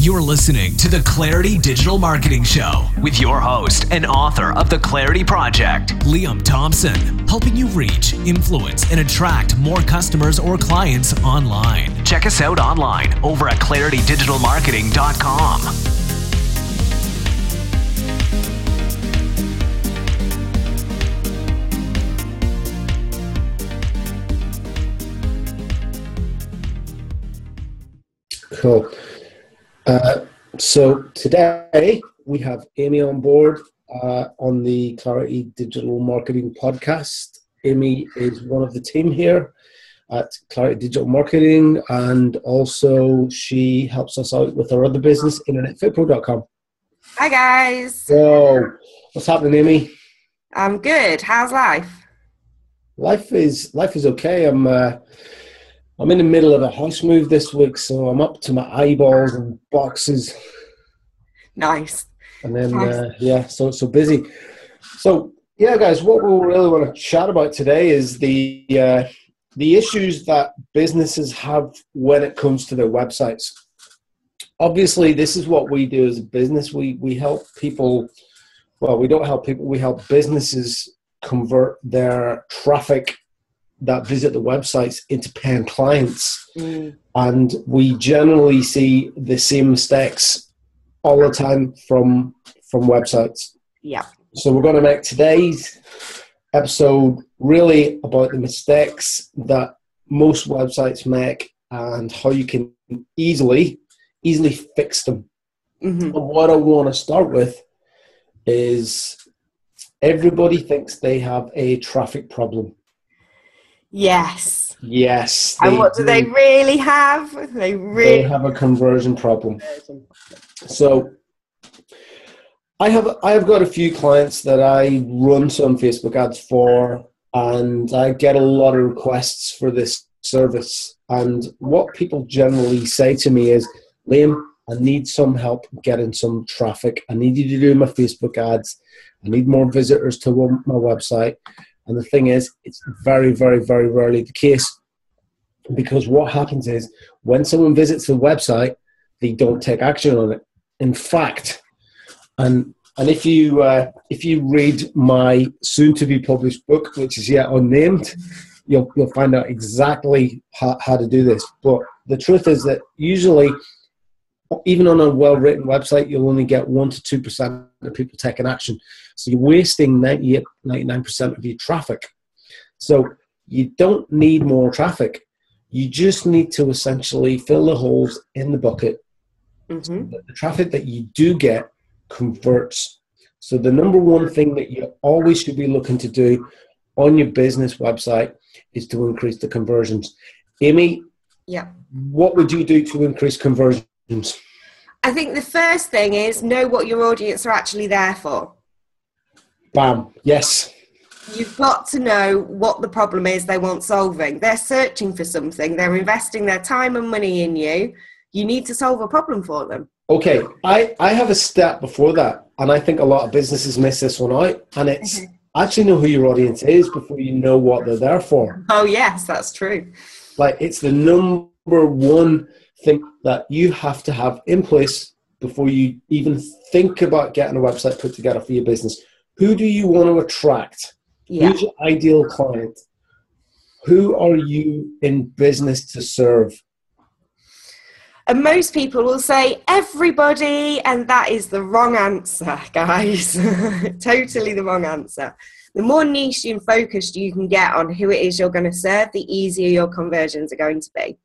You're listening to the Clarity Digital Marketing Show with your host and author of The Clarity Project, Liam Thompson, helping you reach, influence, and attract more customers or clients online. Check us out online over at claritydigitalmarketing.com. Cool. Uh, so today we have Aimee on board uh, on the Clarity Digital Marketing Podcast. Aimee is one of the team here at Clarity Digital Marketing, and also she helps us out with our other business, InternetFitPro.com. Hi guys. So, what's happening, Aimee? I'm good. How's life? Life is life is okay. I'm uh, I'm in the middle of a house move this week, so I'm up to my eyeballs and boxes. Nice. And then, Nice. uh, yeah, so so busy. So, yeah, guys, what we really want to chat about today is the uh, the issues that businesses have when it comes to their websites. Obviously, this is what we do as a business. We we help people. Well, we don't help people. We help businesses convert their traffic that visit the websites into paying clients Mm. and we generally see the same mistakes all the time from from websites. Yeah. So we're going to make today's episode really about the mistakes that most websites make and how you can easily easily fix them. hmm And what I want to start with is everybody thinks they have a traffic problem. Yes. Yes. and what do they really have? They they really. have a conversion problem. So I have I have got a few clients that I run some Facebook ads for and I get a lot of requests for this service. And what people generally say to me is, Liam, I need some help getting some traffic. I need you to do my Facebook ads. I need more visitors to my website. And the thing is, it's very, very, very rarely the case. Because what happens is when someone visits the website, they don't take action on it. In fact, and and if you uh, if you read my soon to be published book, which is yet unnamed, you'll you'll find out exactly how, how to do this. But the truth is that usually, even on a well written website, you'll only get one to two percent of people taking action. So you're wasting 98, 99 percent of your traffic. So you don't need more traffic. You just need to essentially fill the holes in the bucket Mhm. that the traffic that you do get converts. So the number one thing that you always should be looking to do on your business website is to increase the conversions. Aimee, Yeah. what would you do to increase conversions? I think the first thing is know what your audience are actually there for. Bam. Yes. You've got to know what the problem is they want solving. They're searching for something, they're investing their time and money in you. You need to solve a problem for them. Okay. I, I have a step before that, and I think a lot of businesses miss this one out. And it's actually know who your audience is before you know what they're there for. Oh, yes, that's true. like it's the number one thing that you have to have in place before you even think about getting a website put together for your business who do you want to attract Yeah. who's your ideal client who are you in business to serve And most people will say everybody, and that is the wrong answer, guys. totally the wrong answer. The more niche and focused you can get on who it is you're going to serve, the easier your conversions are going to be.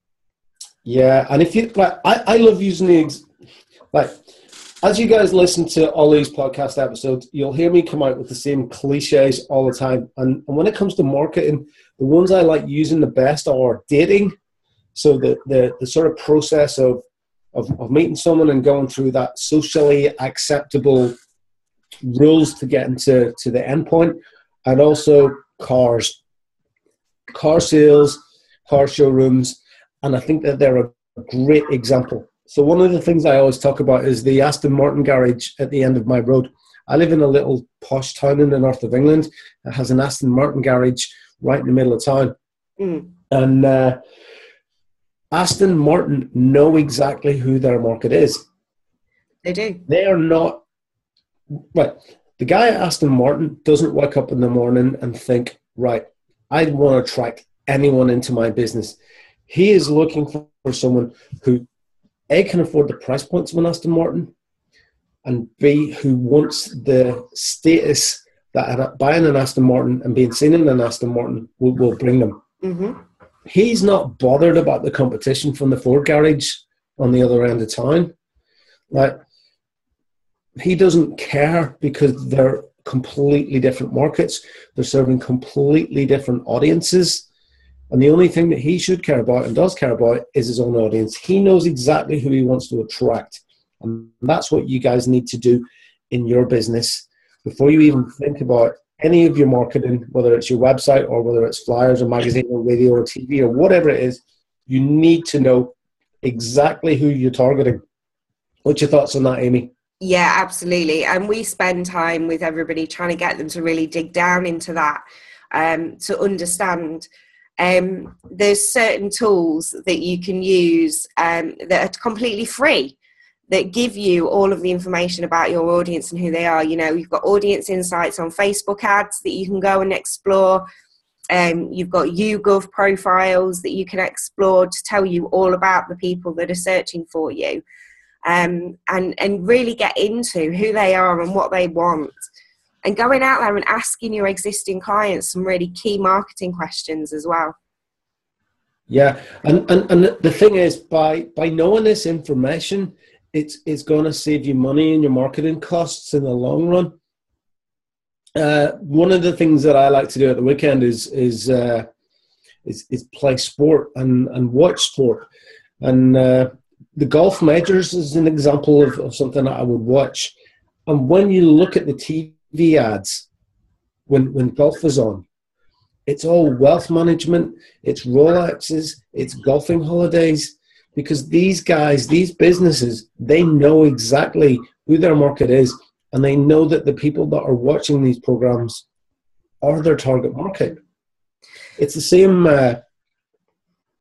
Yeah and if you like i, I love using the ex- like as you guys listen to all these podcast episodes you'll hear me come out with the same cliches all the time. And, and when it comes to marketing the ones i like using the best are dating. So the the, the sort of process of, of of meeting someone and going through that socially acceptable rules to get into to the end point and also cars. Car sales car showrooms and i think that they're a great example so one of the things i always talk about is the aston martin garage at the end of my road i live in a little posh town in the north of england that has an aston martin garage right in the middle of town Mm. and uh, Aston Martin know exactly who their market is. They do. They are not right. The guy at Aston Martin doesn't wake up in the morning and think, right, I want to attract anyone into my business. He is looking for someone who A can afford the price points of an Aston Martin, and B who wants the status that buying an Aston Martin and being seen in an Aston Martin will, will bring them. Mm-hmm. He's not bothered about the competition from the Ford garage on the other end of town. Like he doesn't care because they're completely different markets. They're serving completely different audiences. And the only thing that he should care about and does care about is his own audience. He knows exactly who he wants to attract. And that's what you guys need to do in your business before you even think about any of your marketing, whether it's your website or whether it's flyers or magazine or radio or TV or whatever it is, you need to know exactly who you're targeting. What's your thoughts on that, Aimee? Yeah, absolutely. And we spend time with everybody trying to get them to really dig down into that um, to understand. Um, there's certain tools that you can use um, that are completely free that give you all of the information about your audience and who they are. You know, you've got audience insights on Facebook ads that you can go and explore. Um, you've got YouGov profiles that you can explore to tell you all about the people that are searching for you, um, and and really get into who they are and what they want, and going out there and asking your existing clients some really key marketing questions as well. Yeah, and and, and the thing is, by by knowing this information, it's it's going to save you money in your marketing costs in the long run. Uh, one of the things that I like to do at the weekend is is uh, is, is, play sport and, and watch sport, and uh, the golf majors is an example of, of something that I would watch. And when you look at the TV ads, when when golf is on, it's all wealth management, it's Rolexes, it's golfing holidays, because these guys, these businesses, they know exactly who their market is and they know that the people that are watching these programs are their target market. It's the same, uh,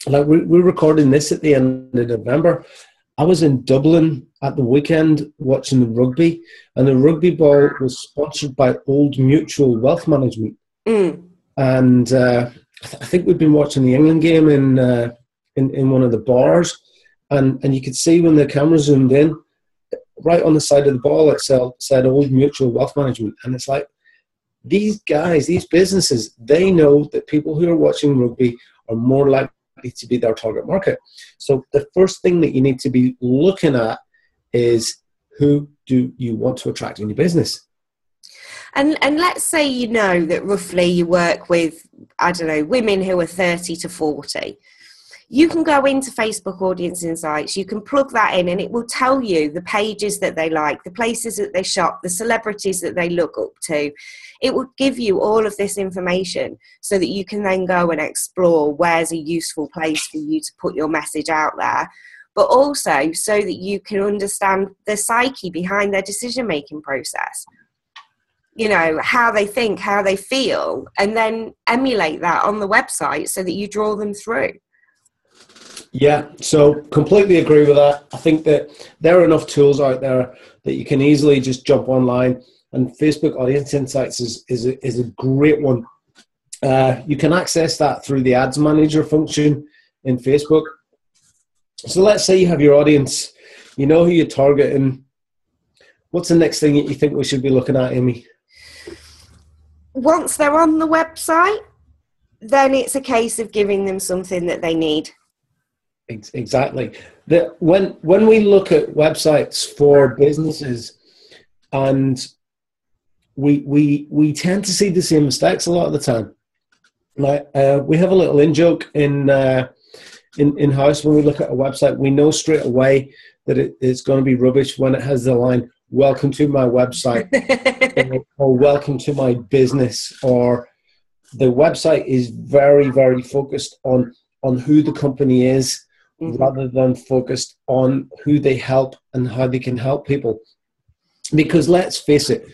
like we, we're recording this at the end of November. I was in Dublin at the weekend watching the rugby, and the rugby ball was sponsored by Old Mutual Wealth Management. Mm. And uh, I, th- I, think we've been watching the England game in uh, in, in one of the bars, and, and you could see when the camera zoomed in, right on the side of the ball it said, said Old Mutual Wealth Management. And it's like, these guys, these businesses, they know that people who are watching rugby are more likely to be their target market. So the first thing that you need to be looking at is who do you want to attract in your business? And and let's say you know that roughly you work with I don't know women who are 30 to 40 you can go into Facebook Audience Insights, you can plug that in, and it will tell you the pages that they like, the places that they shop, the celebrities that they look up to. It will give you all of this information so that you can then go and explore where's a useful place for you to put your message out there, but also so that you can understand the psyche behind their decision making process you know how they think how they feel and then emulate that on the website so that you draw them through yeah, so completely agree with that. I think that there are enough tools out there that you can easily just jump online, and Facebook Audience Insights is is a, is a great one. Uh, you can access that through the Ads Manager function in Facebook. So let's say you have your audience, you know who you're targeting. What's the next thing that you think we should be looking at, Aimee? Once they're on the website, then it's a case of giving them something that they need. Exactly. That when when we look at websites for businesses, and we we we tend to see the same mistakes a lot of the time. Like uh, we have a little in joke in uh, in in house when we look at a website, we know straight away that it, it's going to be rubbish when it has the line "Welcome to my website" or, or "Welcome to my business," or the website is very very focused on on who the company is mm-hmm. rather than focused on who they help and how they can help people. Because let's face it,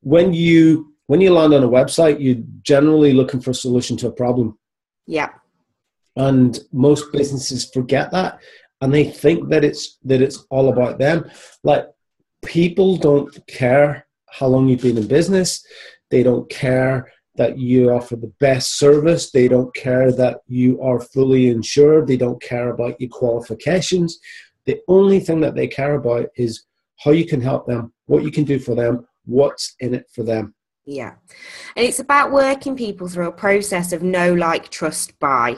when you when you land on a website, you're generally looking for a solution to a problem. Yeah. And most businesses forget that and they think that it's that it's all about them. Like people don't care how long you've been in business. They don't care that you offer the best service. They don't care that you are fully insured. They don't care about your qualifications. The only thing that they care about is how you can help them, what you can do for them, what's in it for them. Yeah. And it's about working people through a process of know, like, trust, buy.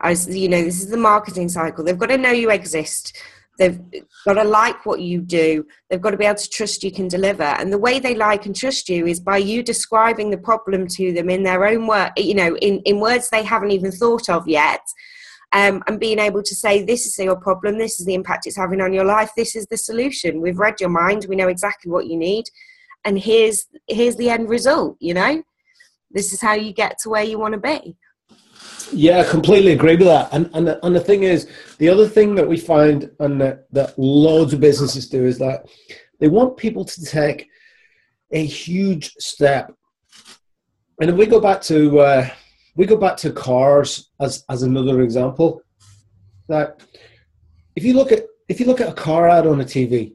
As you know, this is the marketing cycle. They've got to know you exist. They've got to like what you do. They've got to be able to trust you can deliver. And the way they like and trust you is by you describing the problem to them in their own word, you know, in, in words they haven't even thought of yet. Um, and being able to say, this is your problem, this is the impact it's having on your life, this is the solution. We've read your mind, we know exactly what you need, and here's here's the end result, you know? This is how you get to where you want to be. Yeah, I completely agree with that. And and the, and the thing is, the other thing that we find and that, that loads of businesses do is that they want people to take a huge step. And if we go back to uh, we go back to cars as as another example, that if you look at if you look at a car ad on a TV,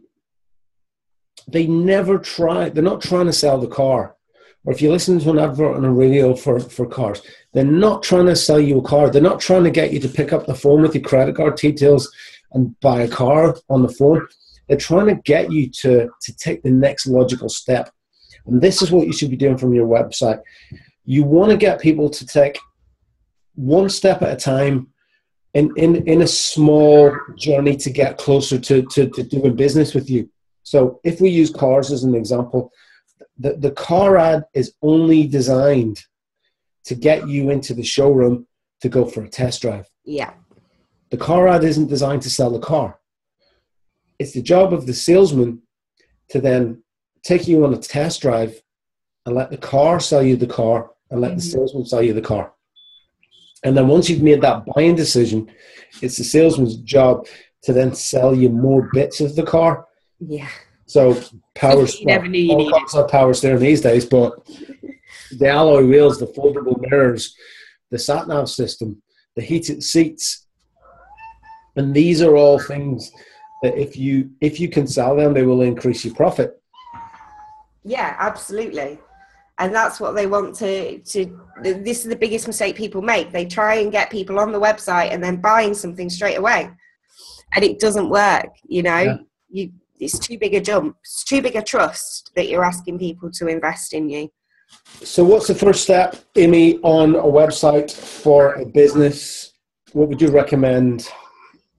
they never try. They're not trying to sell the car or if you listen to an advert on a radio for, for cars, they're not trying to sell you a car. They're not trying to get you to pick up the phone with your credit card details and buy a car on the phone. They're trying to get you to, to take the next logical step. And this is what you should be doing from your website. You want to get people to take one step at a time in, in, in a small journey to get closer to, to, to doing business with you. So if we use cars as an example, the, the car ad is only designed to get you into the showroom to go for a test drive. Yeah. The car ad isn't designed to sell the car. It's the job of the salesman to then take you on a test drive and let the car sell you the car and let mm-hmm. the salesman sell you the car. And then once you've made that buying decision, it's the salesman's job to then sell you more bits of the car. Yeah. So power you knew you needed. Have power steering these days, but the alloy wheels, the foldable mirrors, the sat nav system, the heated seats, and these are all things that if you if you can sell them, they will increase your profit. Yeah, absolutely. And that's what they want to to. This is the biggest mistake people make. They try and get people on the website and then buying something straight away, and it doesn't work. You know, yeah. you it's too big a jump. It's too big a trust that you're asking people to invest in you. So, what's the first step, Aimee, on a website for a business? What would you recommend?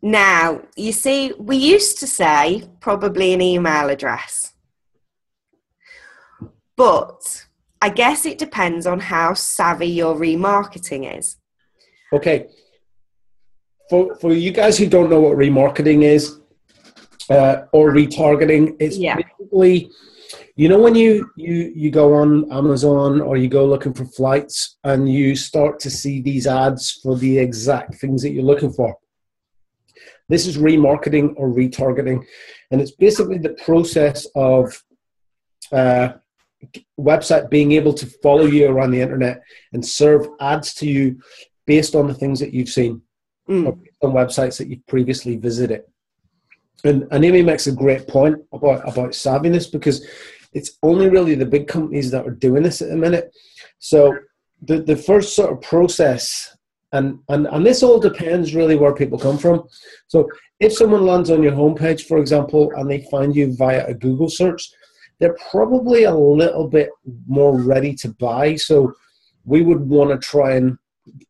Now, you see, we used to say probably an email address, but I guess it depends on how savvy your remarketing is. Okay. For, for you guys who don't know what remarketing is, uh, or retargeting. It's yeah. basically, you know, when you you you go on Amazon or you go looking for flights and you start to see these ads for the exact things that you're looking for. This is remarketing or retargeting, and it's basically the process of uh, website being able to follow you around the internet and serve ads to you based on the things that you've seen mm. on websites that you've previously visited. And, and Aimee makes a great point about, about savviness because it's only really the big companies that are doing this at the minute. So the, the first sort of process, and, and, and this all depends really where people come from. So if someone lands on your homepage, for example, and they find you via a Google search, they're probably a little bit more ready to buy. So we would want to try and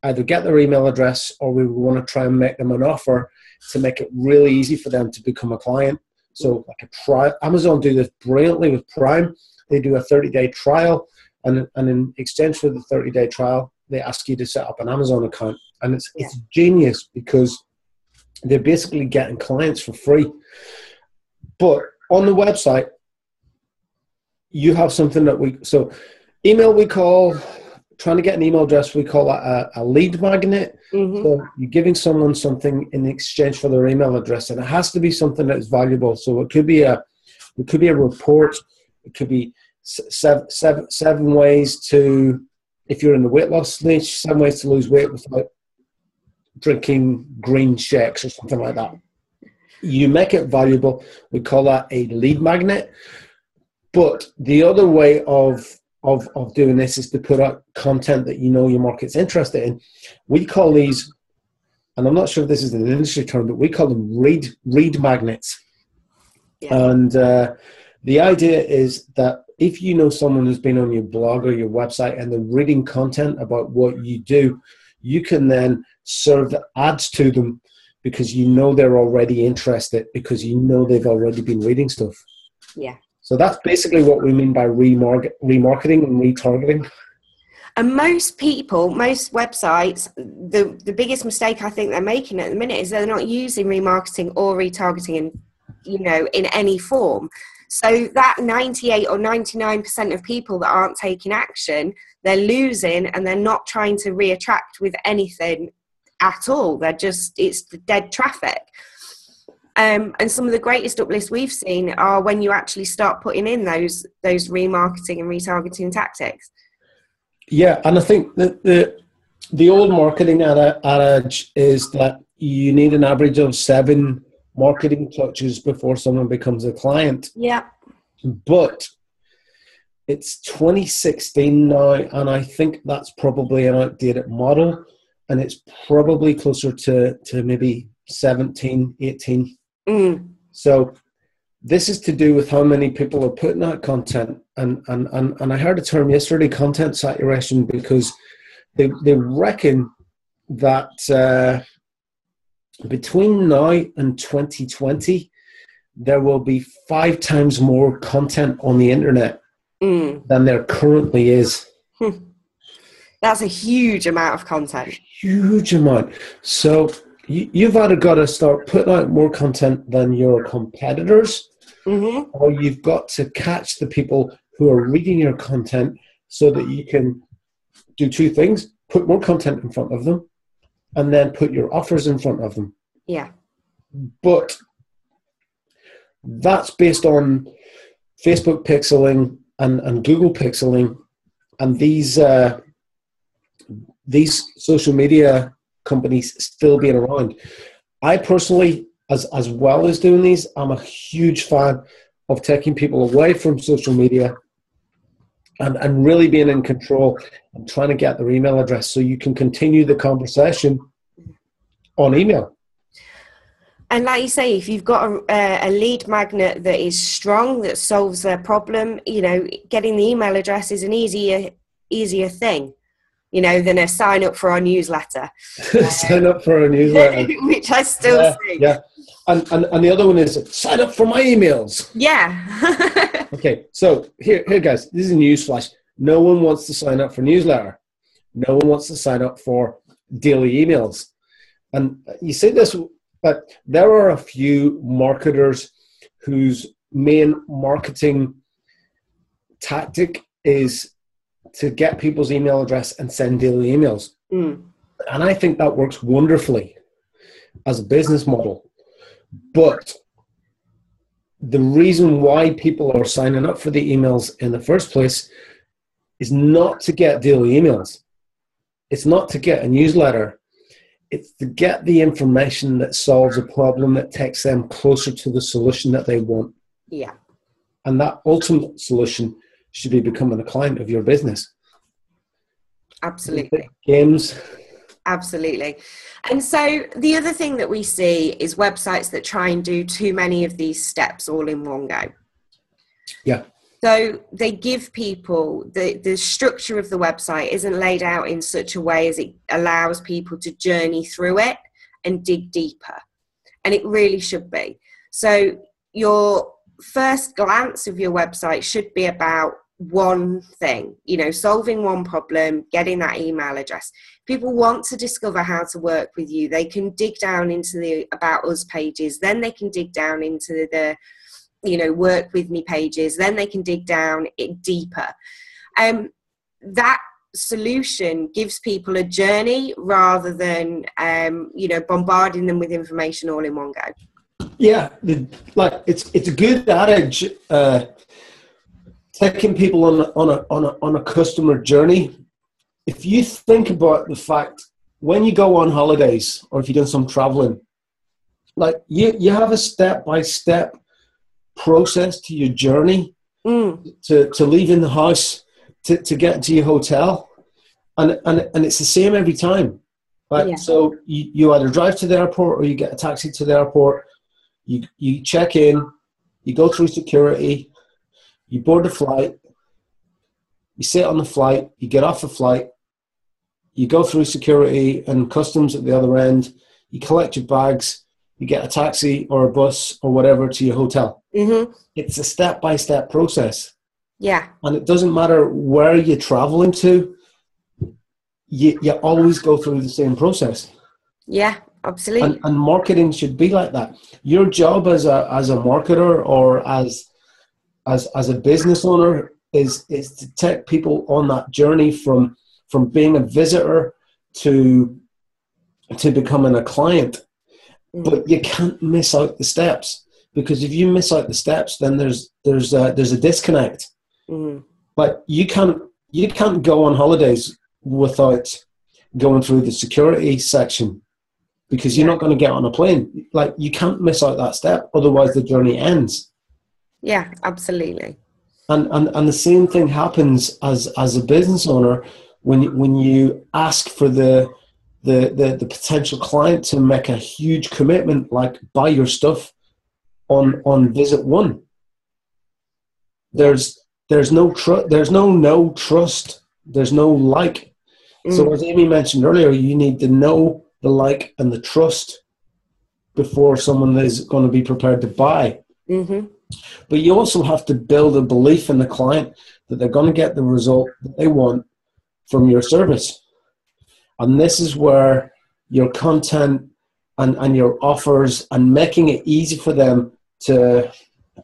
either get their email address or we would want to try and make them an offer to make it really easy for them to become a client. So like a trial, Amazon do this brilliantly with Prime. They do a 30 day trial, and, and in exchange for the 30 day trial, they ask you to set up an Amazon account. And it's, yeah. it's genius because they're basically getting clients for free. But on the website, you have something that we, so email we call trying to get an email address, we call that a, a lead magnet. Mm-hmm. So you're giving someone something in exchange for their email address, and it has to be something that is valuable. So it could be a, it could be a report. It could be seven, seven, seven ways to, if you're in the weight loss niche, seven ways to lose weight without drinking green shakes or something like that. you make it valuable. We call that a lead magnet. But the other way of of, of doing this is to put out content that you know your market's interested in. We call these, and I'm not sure if this is an industry term, but we call them read read magnets. Yeah. And uh, the idea is that if you know someone who's been on your blog or your website and they're reading content about what you do, you can then serve the ads to them because you know they're already interested because you know they've already been reading stuff. Yeah. So that's basically what we mean by remarketing and retargeting. And most people, most websites, the, the biggest mistake I think they're making at the minute is they're not using remarketing or retargeting in, you know, in any form. So that 98 or 99% of people that aren't taking action, they're losing and they're not trying to reattract with anything at all. They're just, it's dead traffic. Um, and some of the greatest uplifts we've seen are when you actually start putting in those those remarketing and retargeting tactics. Yeah, and I think that the the old marketing adage is that you need an average of seven marketing touches before someone becomes a client. Yeah. But it's 2016 now, and I think that's probably an outdated model, and it's probably closer to, to maybe 17, 18. Mm. So this is to do with how many people are putting out content. And, and, and, and I heard a term yesterday, content saturation, because they, they reckon that uh, between now and 2020, there will be five times more content on the internet mm. than there currently is. Hmm. That's a huge amount of content. Huge amount. So you, have either got to start putting out more content than your competitors, mm-hmm. or you've got to catch the people who are reading your content so that you can do two things put more content in front of them and then put your offers in front of them. Yeah. But that's based on Facebook pixeling and, and Google pixeling and these uh, these social media companies still being around. I personally, as as well as doing these, I'm a huge fan of taking people away from social media and, and really being in control and trying to get their email address so you can continue the conversation on email. And like you say, if you've got a, a, lead magnet that is strong, that solves their problem, you know, getting the email address is an easier easier thing you know, than a sign up for our newsletter. sign up for our newsletter. Which I still yeah, see. Yeah. And, and, and the other one is sign up for my emails. Yeah. okay, so here, here, guys, this is a news flash. No one wants to sign up for newsletter. No one wants to sign up for daily emails. And you say this, but there are a few marketers whose main marketing tactic is to get people's email address and send daily emails. Mm. And I think that works wonderfully as a business model. But the reason why people are signing up for the emails in the first place is not to get daily emails. It's not to get a newsletter. It's to get the information that solves a problem that takes them closer to the solution that they want. Yeah. And that ultimate solution should be becoming a client of your business. Absolutely. Games. Absolutely. And so the other thing that we see is websites that try and do too many of these steps all in one go. Yeah. So they give people the, the structure of the website isn't laid out in such a way as it allows people to journey through it and dig deeper. And it really should be. So your first glance of your website should be about one thing, you know, solving one problem, getting that email address. People want to discover how to work with you. They can dig down into the About Us pages, then they can dig down into the, you know, work with me pages, then they can dig down it deeper. Um, that solution gives people a journey rather than, um, you know, bombarding them with information all in one go. Yeah, like it's it's a good adage. Uh, taking people on a, on a, on a, on a customer journey, if you think about the fact when you go on holidays or if you're doing some traveling, like you you have a step by step process to your journey Mm. to to leaving the house to, to get to your hotel and and and it's the same every time like Yeah. so you, you either drive to the airport or you get a taxi to the airport you you check in you go through security you board the flight. You sit on the flight. You get off the flight. You go through security and customs at the other end. You collect your bags. You get a taxi or a bus or whatever to your hotel. Hmm it's a step by step process. Yeah. and it doesn't matter where you're traveling to you, you always go through the same process. Yeah. Absolutely. and, and marketing should be like that. Your job as a as a marketer or as as as a business owner is is to take people on that journey from from being a visitor to to becoming a client. Mm. but you can't miss out the steps because if you miss out the steps then there's there's a, there's a disconnect. Mm. but you can't you can't go on holidays without going through the security section because you're not going to get on a plane. Like you can't miss out that step otherwise the journey ends Yeah. Absolutely. and and, and the same thing happens as as a business owner when you- when you ask for the the, the, the potential client to make a huge commitment like buy your stuff on on visit one there's there's no tr- there's no no trust there's no like so Mm. as aimee mentioned earlier you need to know the like and the trust before someone is going to be prepared to buy hmm but you also have to build a belief in the client that they're going to get the result that they want from your service. And this is where your content and, and your offers and making it easy for them to,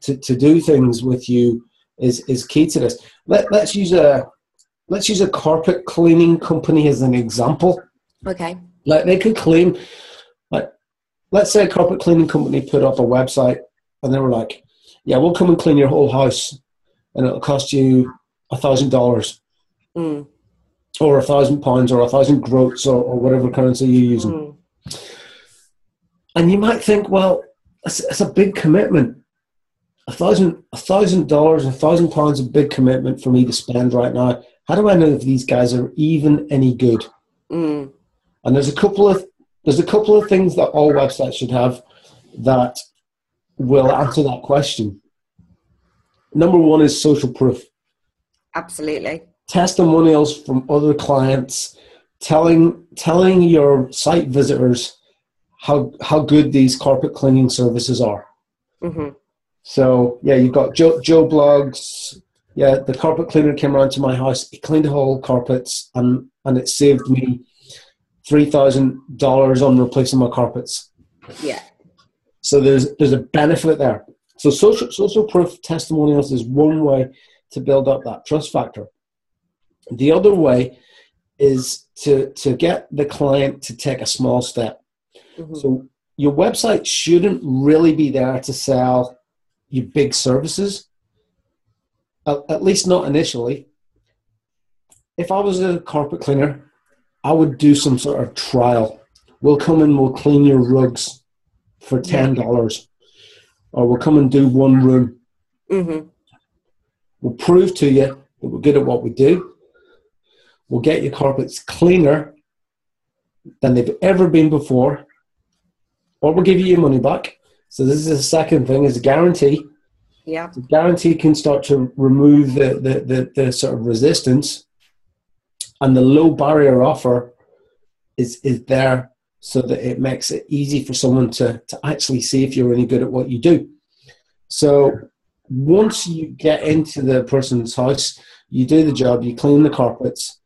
to, to do things with you is, is key to this. Let, let's use a let's use a carpet cleaning company as an example. Okay. Like they could claim, like let's say a carpet cleaning company put up a website and they were like, "Yeah, we'll come and clean your whole house, and it'll cost you a thousand dollars, Mm. or a thousand pounds, or a thousand groats, or, or whatever currency you're using." Mm. And you might think, well, it's, that's a big commitment. A thousand, a thousand dollars, a thousand pounds, a big commitment for me to spend right now. How do I know if these guys are even any good? Mm. And there's a couple of there's a couple of things that all websites should have that will answer that question. Number one is social proof. Absolutely. Testimonials from other clients telling telling your site visitors how how good these carpet cleaning services are. hmm So yeah, you've got Joe, Joe Bloggs. Yeah, the carpet cleaner came around to my house. He cleaned the whole carpets, and and it saved me three thousand dollars on replacing my carpets. Yeah. So there's there's a benefit there. So social social proof testimonials is one way to build up that trust factor. The other way is to to get the client to take a small step. hmm So your website shouldn't really be there to sell your big services. At, at least not initially. If I was a carpet cleaner, I would do some sort of trial. We'll come and we'll clean your rugs for ten dollars, or we'll come and do one room. hmm We'll prove to you that we're good at what we do. We'll get your carpets cleaner than they've ever been before, or we'll give you your money back. So this is the second thing: is a guarantee. Yeah. The guarantee can start to remove the, the, the, the sort of resistance, and the low barrier offer is is there so that it makes it easy for someone to to actually see if you're any good at what you do. So once you get into the person's house, you do the job, you clean the carpets,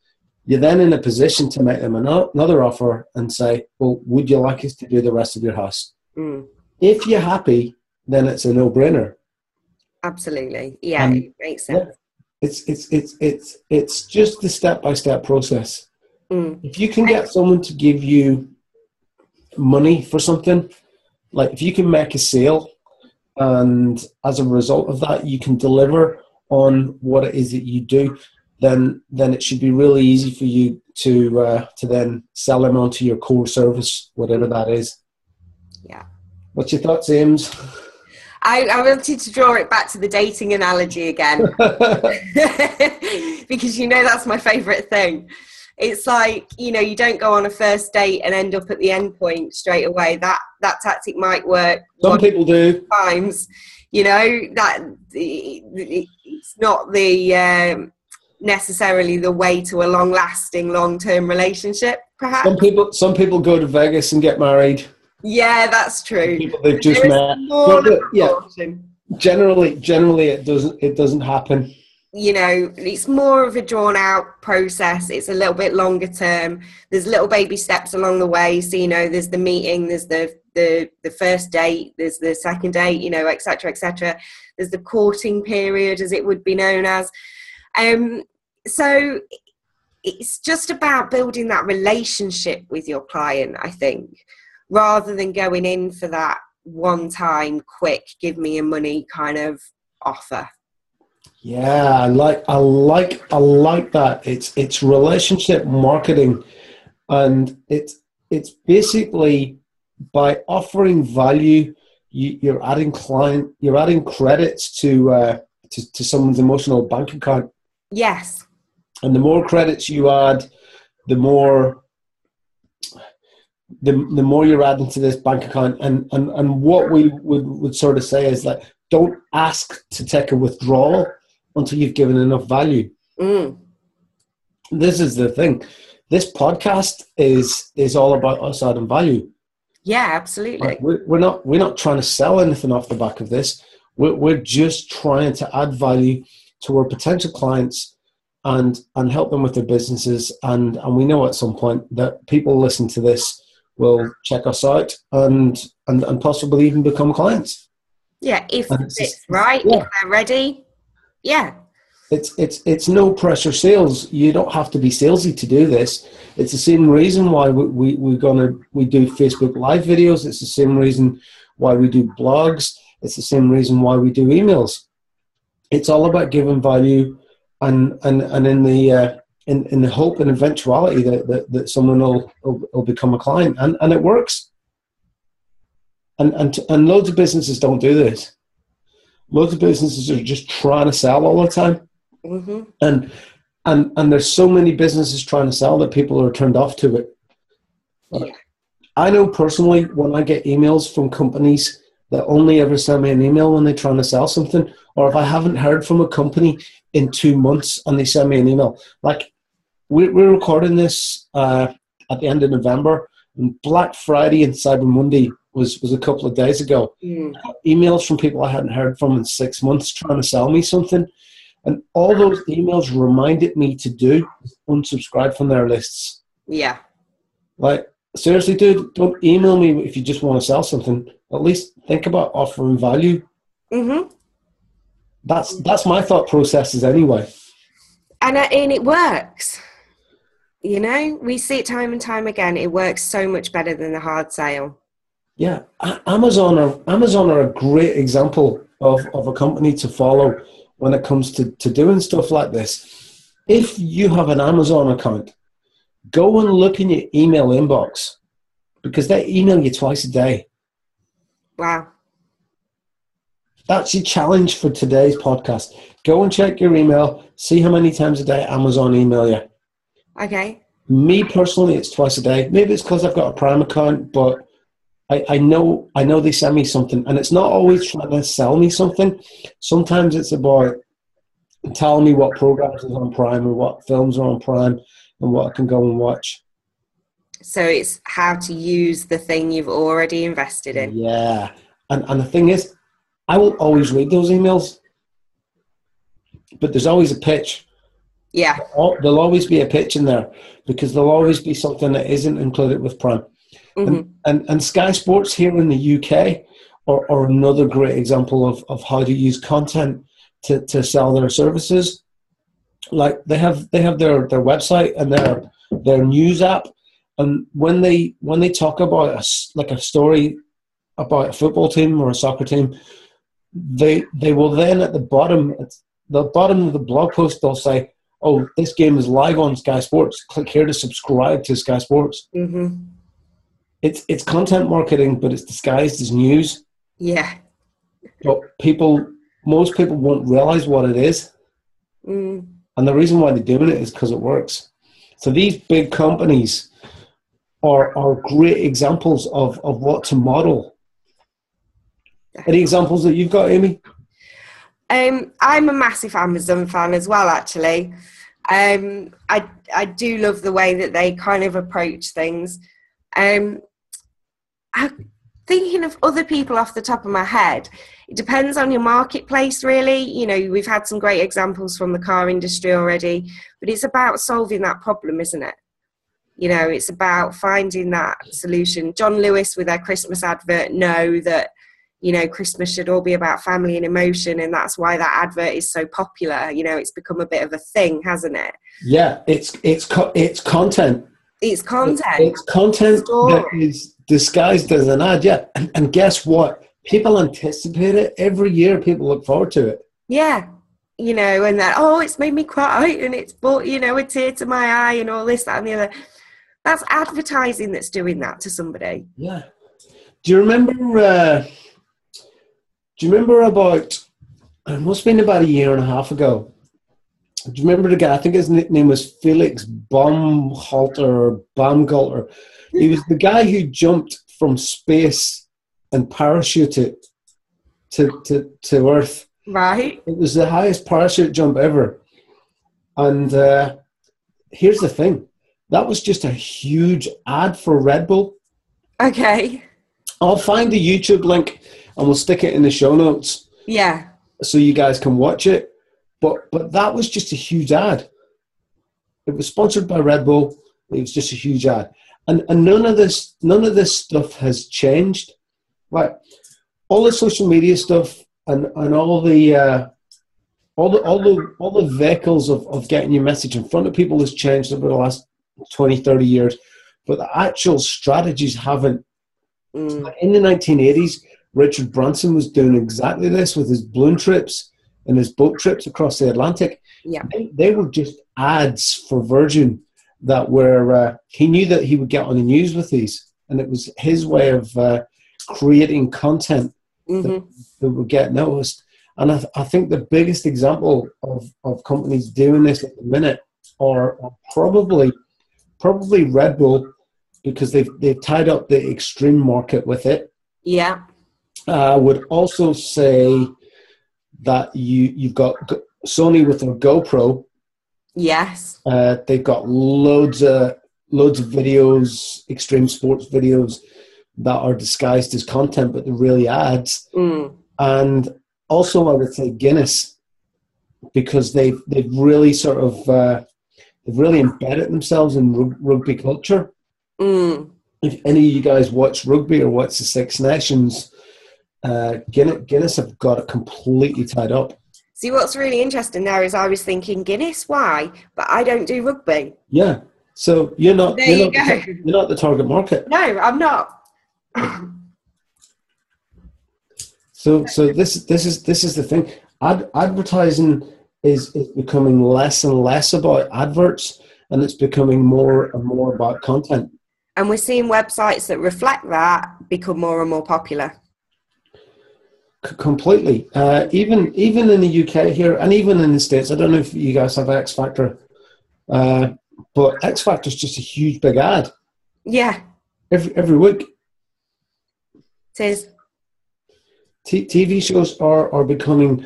you're then in a position to make them another offer and say, Well, would you like us to do the rest of your house? Mm. If you're happy, then it's a no brainer. Absolutely. Yeah. Um, it makes sense. It's, it's, it's, it's, it's just the step by step process. Mm. If you can get someone to give you money for something, like if you can make a sale and as a result of that you can deliver on what it is that you do, then then it should be really easy for you to uh, to then sell them onto your core service, whatever that is. Yeah. What's your thoughts, Ames? I, I wanted to draw it back to the dating analogy again because you know that's my favourite thing. It's like you know you don't go on a first date and end up at the end point straight away. That that tactic might work. Some people do times. You know that it's not the um, necessarily the way to a long-lasting, long-term relationship. Perhaps some people some people go to Vegas and get married. Yeah, that's true. People they've just met. Yeah, generally, generally it doesn't it doesn't happen. You know, it's more of a drawn out process. It's a little bit longer term. There's little baby steps along the way. So you know, there's the meeting, there's the the the first date, there's the second date, you know, etc. etc. There's the courting period, as it would be known as. Um, so it's just about building that relationship with your client. I think rather than going in for that one time quick give me your money kind of offer yeah i like i like i like that. It's it's relationship marketing. And it's it's basically by offering value you, are adding client you're adding credits to uh to, to someone's emotional bank account. Yes. And the more credits you add the more the, the more you're adding to this bank account. And, and, and what we would, would sort of say is that don't ask to take a withdrawal until you've given enough value. Mm. this is the thing. This podcast is is all about us adding value. Yeah absolutely. Like we're, we're not we're not trying to sell anything off the back of this. We're, we're just trying to add value to our potential clients and and help them with their businesses. And and we know at some point that people listen to this will check us out and and, and possibly even become clients. Yeah, if it's, right, yeah. if they're ready. Yeah. It's it's it's no pressure sales. You don't have to be salesy to do this. It's the same reason why we, we we're gonna we do Facebook live videos. It's the same reason why we do blogs. It's the same reason why we do emails. It's all about giving value, and and and in the uh, in, in the hope and eventuality that, that, that someone will, will, will, become a client. And, and it works. And, and, and loads of businesses don't do this. Loads of businesses are just trying to sell all the time. Mm-hmm. And, and, and there's so many businesses trying to sell that people are turned off to it. Yeah. I know personally when I get emails from companies that only ever send me an email when they're trying to sell something, or if I haven't heard from a company in two months and they send me an email. Like we're, we're recording this uh, at the end of November, and Black Friday and Cyber Monday was, was a couple of days ago. Mm. emails from people I hadn't heard from in six months trying to sell me something. And all those emails reminded me to do unsubscribe from their lists. Yeah. Like, seriously, dude, don't email me if you just want to sell something. At least think about offering value. Mm-hmm. That's that's my thought processes anyway. And, uh, and it works. You know, we see it time and time again. It works so much better than the hard sale. Yeah, Amazon are Amazon are a great example of, of a company to follow when it comes to, to doing stuff like this. If you have an Amazon account, go and look in your email inbox because they email you twice a day. Wow. That's your challenge for today's podcast. Go and check your email, see how many times a day Amazon email you. Okay. Me personally, it's twice a day. Maybe it's because I've got a Prime account, but I, I know I know they send me something, and it's not always trying to sell me something. Sometimes it's about telling me what programs is on Prime and what films are on Prime and what I can go and watch. So it's how to use the thing you've already invested in. Yeah, and and the thing is, I will always read those emails, but there's always a pitch. Yeah. There'll always be a pitch in there because there'll always be something that isn't included with Prime. Mm-hmm. And, and, and Sky Sports here in the UK are, are another great example of, of how to use content to, to sell their services. Like they have they have their, their website and their their news app, and when they when they talk about a, like a story about a football team or a soccer team, they they will then at the bottom at the bottom of the blog post they'll say oh, this game is live on Sky Sports. Click here to subscribe to Sky Sports. Mm-hmm. It's it's content marketing, but it's disguised as news. Yeah. But people, most people won't realize what it is, Mm. and the reason why they're doing it is because it works. So these big companies are are great examples of of what to model. Any examples that you've got, Aimee? Um, I'm a massive Amazon fan as well, actually. Um, I I do love the way that they kind of approach things. Um, I'm thinking of other people off the top of my head. It depends on your marketplace, really. You know, we've had some great examples from the car industry already, but it's about solving that problem, isn't it? You know, it's about finding that solution. John Lewis, with their Christmas advert, know that you know christmas should all be about family and emotion and that's why that advert is so popular you know it's become a bit of a thing hasn't it Yeah, it's it's co- it's content. It's content It's content Story. that is disguised as an ad. Yeah, and, and guess what? People anticipate it every year. People look forward to it. yeah you know and that oh it's made me cry and it's brought you know a tear to my eye and all this that and the other that's advertising that's doing that to somebody Yeah. Do you remember? Uh, do you remember about? It must have been about a year and a half ago. Do you remember the guy? I think his nickname was Felix Baumhalter or Baumgalter. He was the guy who jumped from space and parachuted to, to, to Earth. right It was the highest parachute jump ever. And uh, here's the thing that was just a huge ad for Red Bull. okay I'll find the YouTube link and we'll stick it in the show notes yeah so you guys can watch it. But but that was just a huge ad. It was sponsored by Red Bull. It was just a huge ad, and and none of this none of this stuff has changed. Like all the social media stuff and and all the uh, all the all the all the vehicles of, of getting your message in front of people has changed over the last 20, 30 years, but the actual strategies haven't. Mm. In the 1980s, Richard Branson was doing exactly this with his balloon trips and his boat trips across the Atlantic. yeah They, they were just ads for Virgin that were, uh, he knew that he would get on the news with these. And it was his way of uh, creating content hmm that would get noticed. And I, th- I think the biggest example of, of companies doing this at the minute are, are probably probably Red Bull because they've they've tied up the extreme market with it. yeah I would also say that you you've got Sony with their GoPro. yes Uh, they've got loads of loads of videos, extreme sports videos that are disguised as content, but they're really ads. mm. And also, I would say Guinness because they've they've really sort of uh, they've really embedded themselves in rug- rugby culture. Mm. if any of you guys watch rugby or watch the Six Nations, uh, Guinness, Guinness have got it completely tied up. See, what's really interesting there is I was thinking Guinness, why? But I don't do rugby. Yeah, so you're not There you're, you not the, go. you're not the target market. No, I'm not. So so this this is this is the thing. Ad, advertising is is becoming less and less about adverts, and it's becoming more and more about content. And we're seeing websites that reflect that become more and more popular. C- completely. Uh, even even in the UK here, and even in the states. I don't know if you guys have X Factor, uh, but X Factor is just a huge big ad Yeah, every every week. it is. T- TV shows are are becoming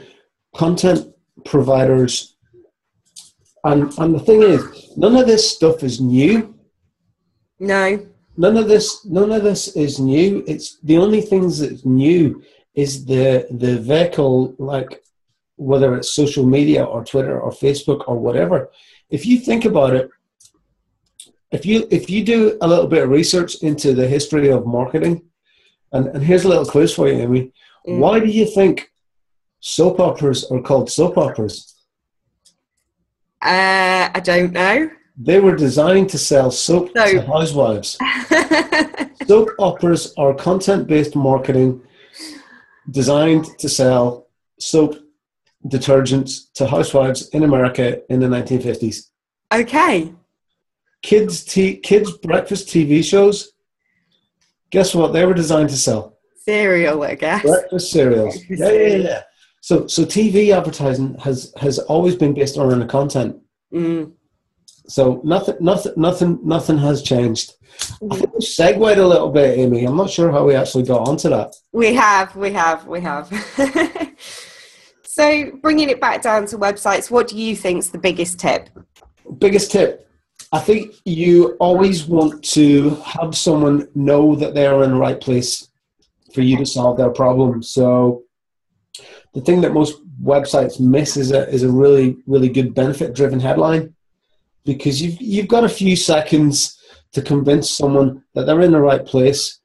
content providers, and and the thing is, none of this stuff is new. No. None of this none of this is new. It's the only things that's new is the the vehicle like whether it's social media or Twitter or Facebook or whatever. If you think about it, if you if you do a little bit of research into the history of marketing, and, and here's a little quiz for you, Aimee. Mm. Why do you think soap operas are called soap operas? Uh, I don't know. They were designed to sell soap to housewives. Soap operas are content based marketing designed to sell soap detergents to housewives in America in the 1950s. okay. Kids, t- kids breakfast TV shows Guess what? They were designed to sell cereal, I guess. Breakfast cereals. yeah, yeah, yeah. So, so TV advertising has has always been based around the content. Mm. So nothing, nothing, nothing, nothing has changed. I mm-hmm. think we segued a little bit, Aimee. I'm not sure how we actually got onto that. We have, we have, we have. so, bringing it back down to websites, what do you think is the biggest tip? Biggest tip. I think you always want to have someone know that they are in the right place for you to solve their problem. So, the thing that most websites miss is a is a really really good benefit driven headline because you've you've got a few seconds to convince someone that they're in the right place.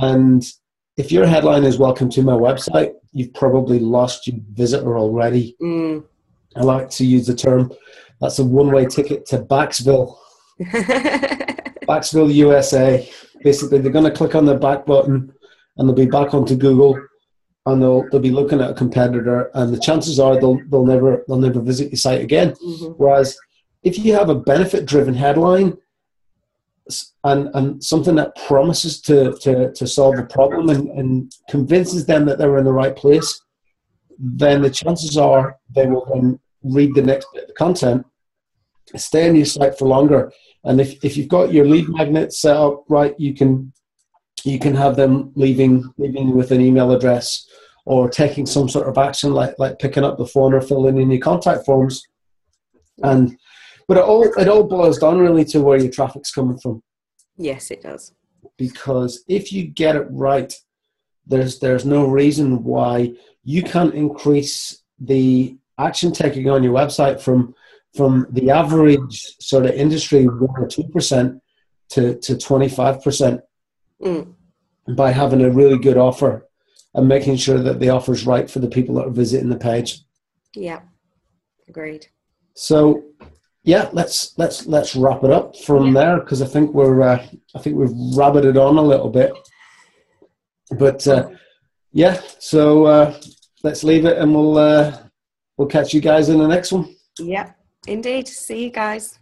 And if your headline is welcome to my website you've probably lost your visitor already. Mm. i like to use the term. That's a one-way ticket to backsville backsville usa basically they're going to click on the back button and they'll be back onto google and they'll, they'll be looking at a competitor and the chances are they'll, they'll never they'll never visit your site again. Mm-hmm. whereas if you have a benefit driven headline and, and something that promises to, to, to solve a problem and, and convinces them that they're in the right place, then the chances are they will then read the next bit of the content, stay on your site for longer. And if, if you've got your lead magnet set up right, you can you can have them leaving leaving with an email address or taking some sort of action like like picking up the phone or filling in your contact forms. And but it all it all boils down really to where your traffic's coming from. Yes, it does. Because if you get it right, there's there's no reason why you can't increase the action taking on your website from from the average sort of industry one or two percent to to twenty five percent mm. by having a really good offer and making sure that the offer is right for the people that are visiting the page. Yeah, agreed. So yeah, let's let's let's wrap it up from there because I think we're uh, I think we've rabbited on a little bit. But uh, yeah, so uh, let's leave it and we'll uh, we'll catch you guys in the next one. Yeah, indeed. See you guys.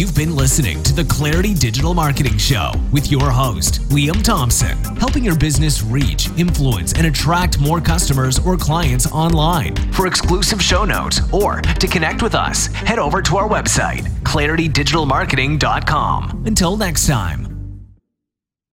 You've been listening to the Clarity Digital Marketing Show with your host, Liam Thompson, helping your business reach, influence, and attract more customers or clients online. For exclusive show notes or to connect with us, head over to our website, claritydigitalmarketing.com. Until next time.